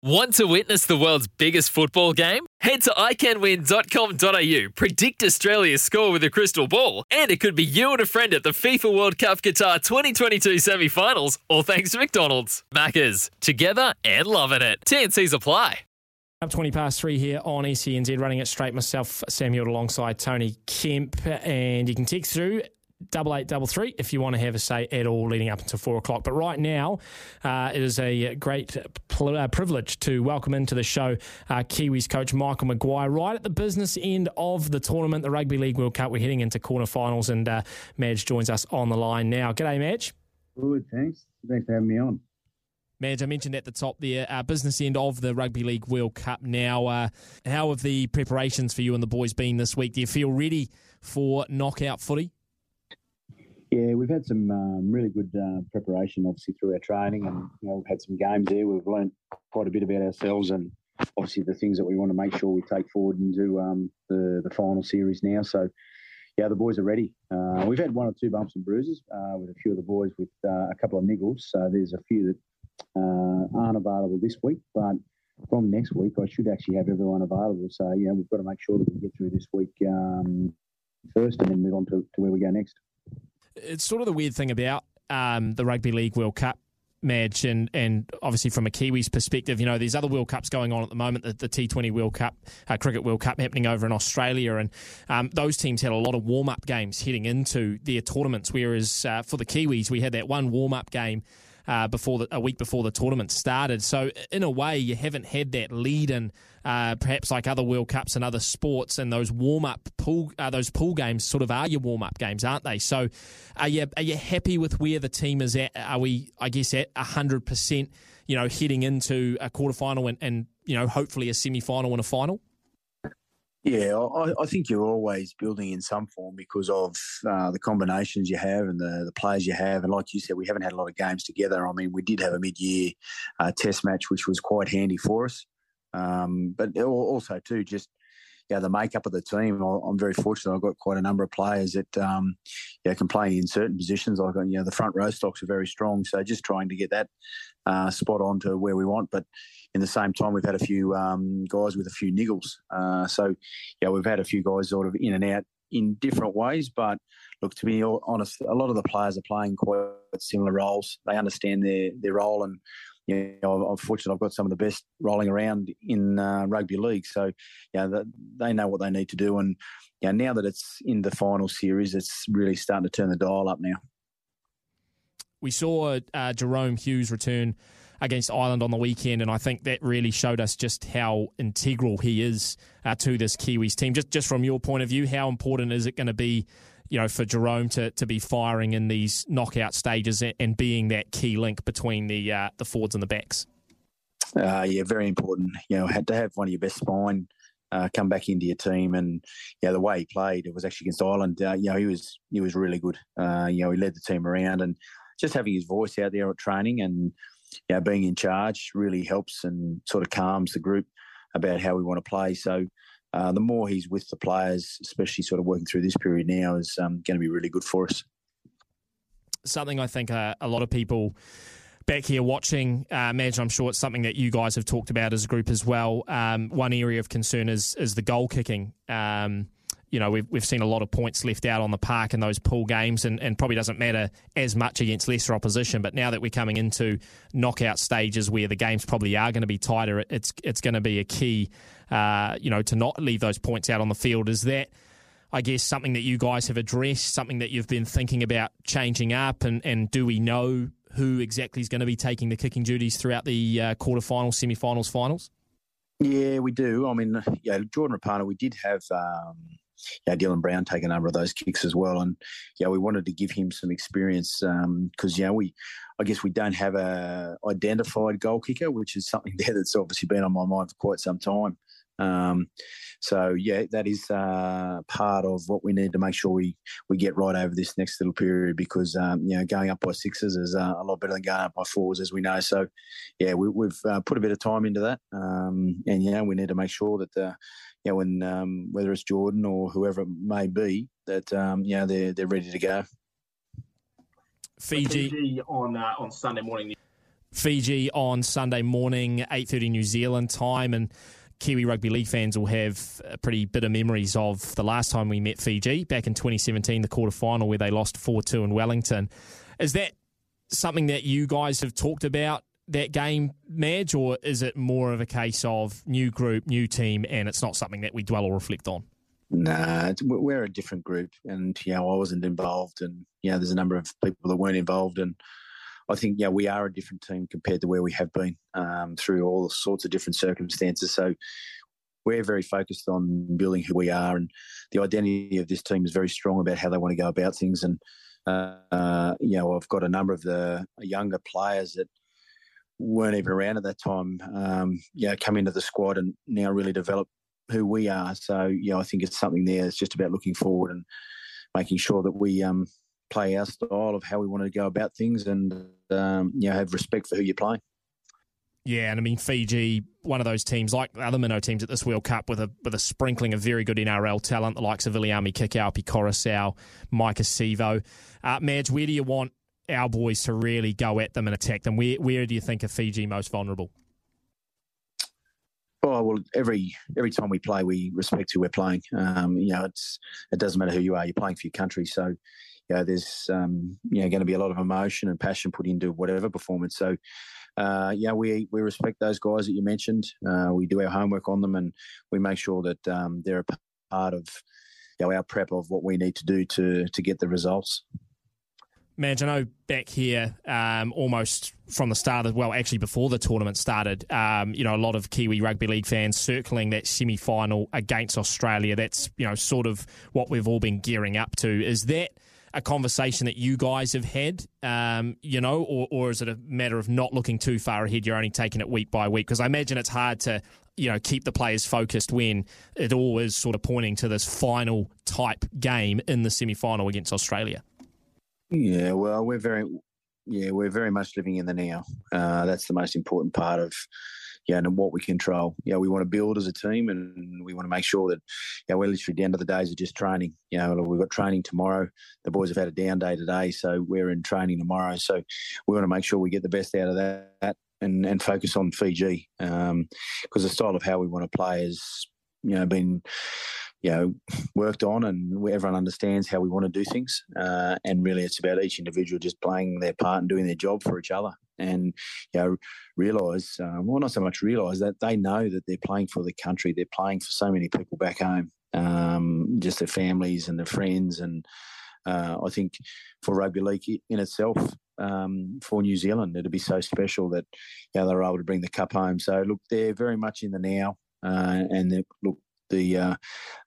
Want to witness the world's biggest football game? Head to iCanWin.com.au, predict Australia's score with a crystal ball, and it could be you and a friend at the FIFA World Cup Qatar 2022 semi finals, all thanks to McDonald's. Maccas, together and loving it. TNC's apply. Up 20 past three here on SENZ, running it straight myself, Samuel, alongside Tony Kemp. And you can text through double eight double three if you want to have a say at all leading up until four o'clock. But right now, uh, it is a great pl- uh, privilege to welcome into the show uh, Kiwis coach Michael Maguire right at the business end of the tournament, the Rugby League World Cup. We're heading into quarterfinals, and uh, Madge joins us on the line now. G'day, Madge. Good, thanks. Thanks for having me on. Madge, I mentioned at the top there, uh, business end of the Rugby League World Cup now. Uh, how have the preparations for you and the boys been this week? Do you feel ready for knockout footy? Yeah, we've had some um, really good uh, preparation, obviously through our training, and you know, we've had some games there. We've learned quite a bit about ourselves, and obviously the things that we want to make sure we take forward into um, the the final series now. So, yeah, the boys are ready. Uh, we've had one or two bumps and bruises uh, with a few of the boys with uh, a couple of niggles. So there's a few that uh, aren't available this week, but from next week I should actually have everyone available. So yeah, we've got to make sure that we get through this week um, first, and then move on to, to where we go next it's sort of the weird thing about um, the Rugby League World Cup match and and obviously from a Kiwis perspective, you know, there's other World Cups going on at the moment, the, the T20 World Cup, uh, Cricket World Cup happening over in Australia, and um, those teams had a lot of warm up games heading into their tournaments, whereas uh, for the Kiwis, we had that one warm up game uh, before the, a week before the tournament started. So in a way, you haven't had that lead in, uh, perhaps like other World Cups and other sports, and those warm up pool uh, those pool games sort of are your warm up games, aren't they? So are you are you happy with where the team is at? Are we, I guess, at hundred percent? You know, heading into a quarterfinal and, and you know, hopefully a semi final and a final. Yeah, I, I, think you're always building in some form because of uh, the combinations you have and the, the players you have. And like you said, we haven't had a lot of games together. I mean, we did have a mid-year uh, test match, which was quite handy for us. Um, but also, too, just yeah, the makeup of the team. I'm very fortunate. I've got quite a number of players that um, yeah, can play in certain positions. Like you know, the front row stocks are very strong. So just trying to get that uh, spot on to where we want. But in the same time, we've had a few um, guys with a few niggles. Uh, so yeah, we've had a few guys sort of in and out in different ways. But look, to be honest, a lot of the players are playing quite similar roles. They understand their their role and you know, I'm fortunate I've got some of the best rolling around in uh, rugby league. So, you know, they know what they need to do. And you know, now that it's in the final series, it's really starting to turn the dial up now. We saw uh, Jahrome Hughes return against Ireland on the weekend, and I think that really showed us just how integral he is uh, to this Kiwis team. Just just from your point of view, how important is it going to be you know, for Jahrome to, to be firing in these knockout stages and being that key link between the uh, the forwards and the backs. Uh, yeah, very important. You know, had to have one of your best spine uh, come back into your team, and yeah, the way he played, it was actually against Ireland. Uh, you know, he was he was really good. Uh, you know, he led the team around, and just having his voice out there at training and you know, being in charge really helps and sort of calms the group about how we want to play. So uh, the more he's with the players, especially sort of working through this period now, is um, going to be really good for us. Something I think uh, a lot of people back here watching, uh, I'm sure it's something that you guys have talked about as a group as well. Um, one area of concern is is the goal kicking. Um, you know, we've, we've seen a lot of points left out on the park in those pool games and, and probably doesn't matter as much against lesser opposition. But now that we're coming into knockout stages where the games probably are going to be tighter, it's, it's going to be a key, uh, you know, to not leave those points out on the field. Is that, I guess, something that you guys have addressed, something that you've been thinking about changing up? And, and do we know who exactly is going to be taking the kicking duties throughout the uh, quarterfinals, semi finals, finals? Yeah, we do. I mean, yeah, Jordan Rapana, we did have um, yeah, Dylan Brown take a number of those kicks as well. And yeah, we wanted to give him some experience because um, you know we, I guess we don't have a identified goal kicker, which is something there that's obviously been on my mind for quite some time. Um, so yeah, that is uh, part of what we need to make sure we, we get right over this next little period because um, you know going up by sixes is uh, a lot better than going up by fours, as we know. So yeah, we, have uh, put a bit of time into that, um, and you know we need to make sure that you know when um, whether it's Jordan or whoever it may be that um, you know they're they're ready to go. Fiji, Fiji on uh, on Sunday morning Fiji on Sunday morning, 8.30 New Zealand time, and Kiwi Rugby League fans will have pretty bitter memories of the last time we met Fiji back in 2017, the quarter final where they lost 4 2 in Wellington. Is that something that you guys have talked about that game, Madge, or is it more of a case of new group, new team, and it's not something that we dwell or reflect on? Nah, we're a different group, and you know I wasn't involved, and you know there's a number of people that weren't involved, and I think yeah we are a different team compared to where we have been um, through all sorts of different circumstances. So we're very focused on building who we are, and the identity of this team is very strong about how they want to go about things. And uh, you know, I've got a number of the younger players that weren't even around at that time. Um, you know, come into the squad and now really develop who we are. So you know, I think it's something there. It's just about looking forward and making sure that we um, play our style of how we want to go about things and um, you know have respect for who you're playing. Yeah, and I mean Fiji, one of those teams like the other minnow teams at this World Cup with a with a sprinkling of very good NRL talent, the likes of Viliame Kikau, Coruscant, Maika Sivo. Uh, Madge, where do you want our boys to really go at them and attack them? Where where do you think are Fiji most vulnerable? Oh well, every every time we play, we respect who we're playing. Um, you know, it's it doesn't matter who you are; you're playing for your country. So, you know, there's um, you know going to be a lot of emotion and passion put into whatever performance. So, uh, yeah, we we respect those guys that you mentioned. Uh, we do our homework on them, and we make sure that um, they're a part of you know, our prep of what we need to do to to get the results. Madge, I know back here, um, almost from the start of, well, actually before the tournament started, um, you know, a lot of Kiwi Rugby League fans circling that semi final against Australia. That's, you know, sort of what we've all been gearing up to. Is that a conversation that you guys have had, um, you know, or, or is it a matter of not looking too far ahead? You're only taking it week by week? Because I imagine it's hard to, you know, keep the players focused when it all is sort of pointing to this final type game in the semi final against Australia. Yeah, well, we're very, yeah, we're very much living in the now. Uh, that's the most important part of, yeah, and what we control. Yeah, we want to build as a team, and we want to make sure that, yeah, we're literally end of the days of just training. You know, we've got training tomorrow. The boys have had a down day today, so we're in training tomorrow. So we want to make sure we get the best out of that and and focus on Fiji because um, the style of how we want to play has, you know, been you know, worked on and everyone understands how we want to do things. Uh, and really, it's about each individual just playing their part and doing their job for each other. And, you know, realise, uh, well, not so much realise that they know that they're playing for the country. They're playing for so many people back home, um, just their families and their friends. And uh, I think for rugby league in itself, um, for New Zealand, it'd be so special that you know, they're able to bring the cup home. So, look, they're very much in the now. Uh, and look, the uh,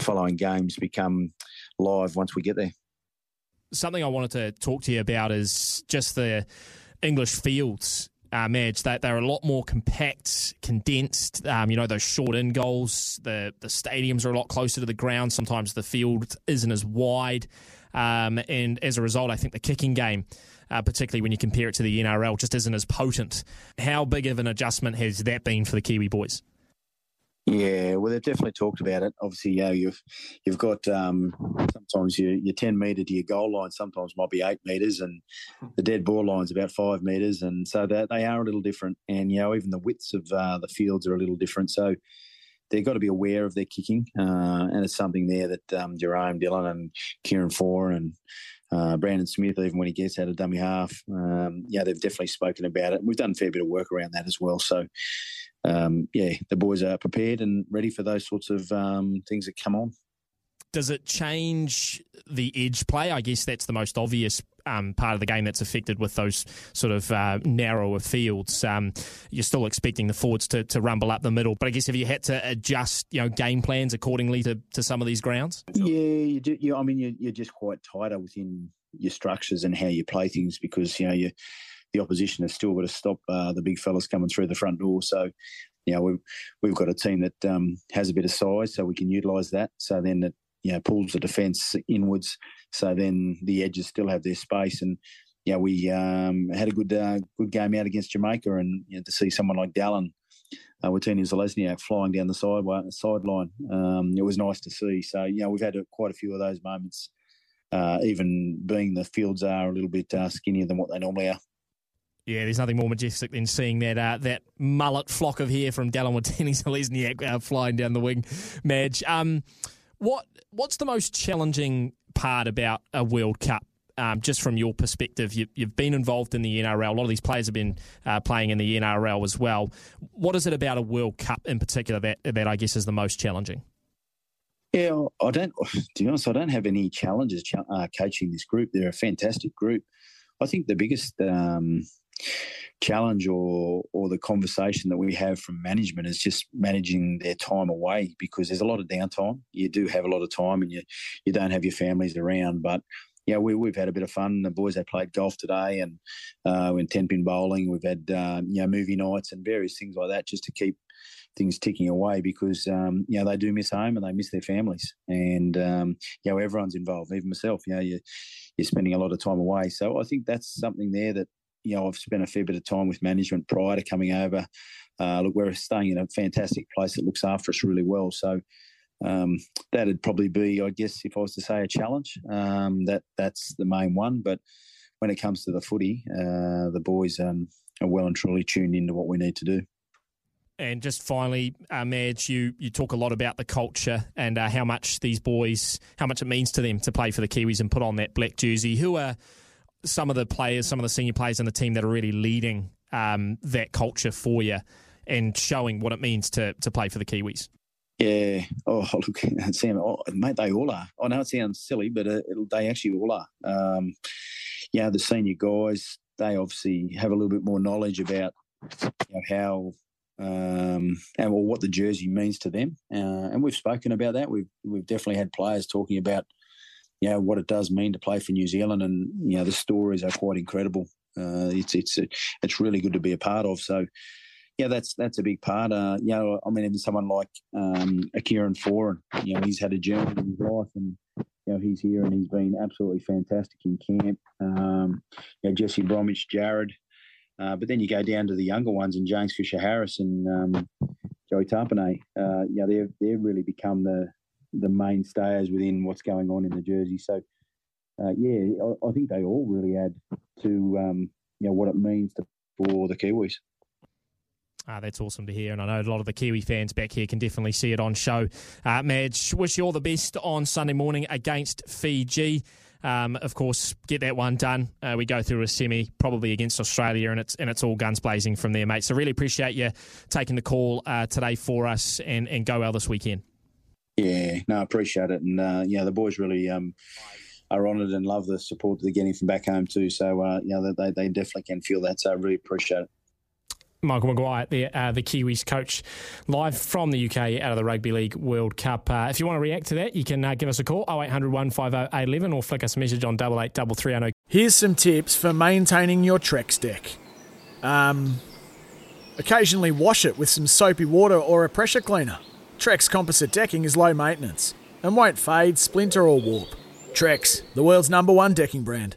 following games become live once we get there. Something I wanted to talk to you about is just the English fields. Uh, Madge, that they're a lot more compact, condensed. Um, you know those short in goals. The the stadiums are a lot closer to the ground. Sometimes the field isn't as wide, um, and as a result, I think the kicking game, uh, particularly when you compare it to the NRL, just isn't as potent. How big of an adjustment has that been for the Kiwi boys? Yeah, well, they've definitely talked about it. Obviously, yeah, you've you've got um, sometimes your, your ten metre to your goal line sometimes might be eight metres, and the dead ball line's about five metres, and so that they are a little different. And you know, even the widths of uh, the fields are a little different. So they've got to be aware of their kicking, uh, and it's something there that um, Jahrome Dylan and Kieran Foran and uh, Brandon Smith, even when he gets out of dummy half, um, yeah, they've definitely spoken about it. We've done a fair bit of work around that as well. So um, yeah, the boys are prepared and ready for those sorts of um, things that come on. Does it change the edge play? I guess that's the most obvious um, part of the game that's affected with those sort of uh, narrower fields. Um, you're still expecting the forwards to, to rumble up the middle, but I guess have you had to adjust, you know, game plans accordingly to, to some of these grounds? Yeah, you do. You, I mean, you're, you're just quite tighter within your structures and how you play things because you know you the opposition has still got to stop uh, the big fellas coming through the front door. So, you know, we've we've got a team that um, has a bit of size, so we can utilise that. So then it you know pulls the defence inwards. So then the edges still have their space, and yeah, we um, had a good uh, good game out against Jamaica, and you know, to see someone like Dallin. Uh, Watene Zelezniak flying down the side sideline. Um, it was nice to see. So, you know, we've had a, quite a few of those moments, uh, even being the fields are a little bit uh, skinnier than what they normally are Yeah, there's nothing more majestic than seeing that uh, that mullet flock of hair from Dallin Watene-Zelezniak uh, flying down the wing, Madge. Um, what what's the most challenging part about a World Cup? Um, just from your perspective, you, have been involved in the NRL. A lot of these players have been uh, playing in the NRL as well. What is it about a World Cup in particular that that I guess is the most challenging? Yeah, I don't. To be honest, I don't have any challenges uh, coaching this group. They're a fantastic group. I think the biggest um, challenge or or the conversation that we have from management is just managing their time away because there's a lot of downtime. You do have a lot of time, and you you don't have your families around, but yeah, we, we've had a bit of fun. The boys they played golf today and uh, went ten pin bowling. We've had uh, you know movie nights and various things like that just to keep things ticking away because um, you know they do miss home and they miss their families and um, you know everyone's involved, even myself. You know you you're spending a lot of time away, so I think that's something there that you know I've spent a fair bit of time with management prior to coming over. Uh, look, we're staying in a fantastic place that looks after us really well, so. Um, that'd probably be, I guess, if I was to say a challenge. Um, that that's the main one. But when it comes to the footy, uh, the boys um, are well and truly tuned into what we need to do. And just finally, uh, Madge, you, you talk a lot about the culture and uh, how much these boys, how much it means to them to play for the Kiwis and put on that black jersey. Who are some of the players, some of the senior players in the team that are really leading um, that culture for you and showing what it means to, to play for the Kiwis? Yeah. Oh, look, Sam, oh, mate, they all are. I know it sounds silly, but they actually all are. Um, yeah, the senior guys, they obviously have a little bit more knowledge about you know, how um, and well, what the jersey means to them. Uh, and we've spoken about that. We've we've definitely had players talking about you know what it does mean to play for New Zealand, and you know the stories are quite incredible. Uh, it's it's it's really good to be a part of. So. Yeah, that's that's a big part. Uh, you know, I mean, even someone like um, a Kieran Foran, you know, he's had a journey in his life, and you know, he's here and he's been absolutely fantastic in camp. Um, you know, Jesse Bromwich, Jared, uh, but then you go down to the younger ones, and James Fisher Harris and um, Joey Tapine. Uh, they've they've really become the the mainstays within what's going on in the jersey. So, uh, yeah, I, I, think they all really add to um, you know what it means to, for the Kiwis. Ah, that's awesome to hear, and I know a lot of the Kiwi fans back here can definitely see it on show. Uh, Madge, wish you all the best on Sunday morning against Fiji. Um, of course, get that one done. Uh, we go through a semi, probably against Australia, and it's and it's all guns blazing from there, mate. So really appreciate you taking the call uh, today for us, and and go well this weekend. Yeah, no, I appreciate it, and uh, yeah, the boys really um, are honoured and love the support that they're getting from back home too. So uh, you know, they they definitely can feel that. So I really appreciate it. Michael Maguire, the, uh, the Kiwis coach, live from the UK out of the Rugby League World Cup. Uh, if you want to react to that, you can uh, give us a call 0800 150 811 or flick us a message on 883300. Here's some tips for maintaining your Trex deck. Um, occasionally wash it with some soapy water or a pressure cleaner. Trex composite decking is low maintenance and won't fade, splinter, or warp. Trex, the world's number one decking brand.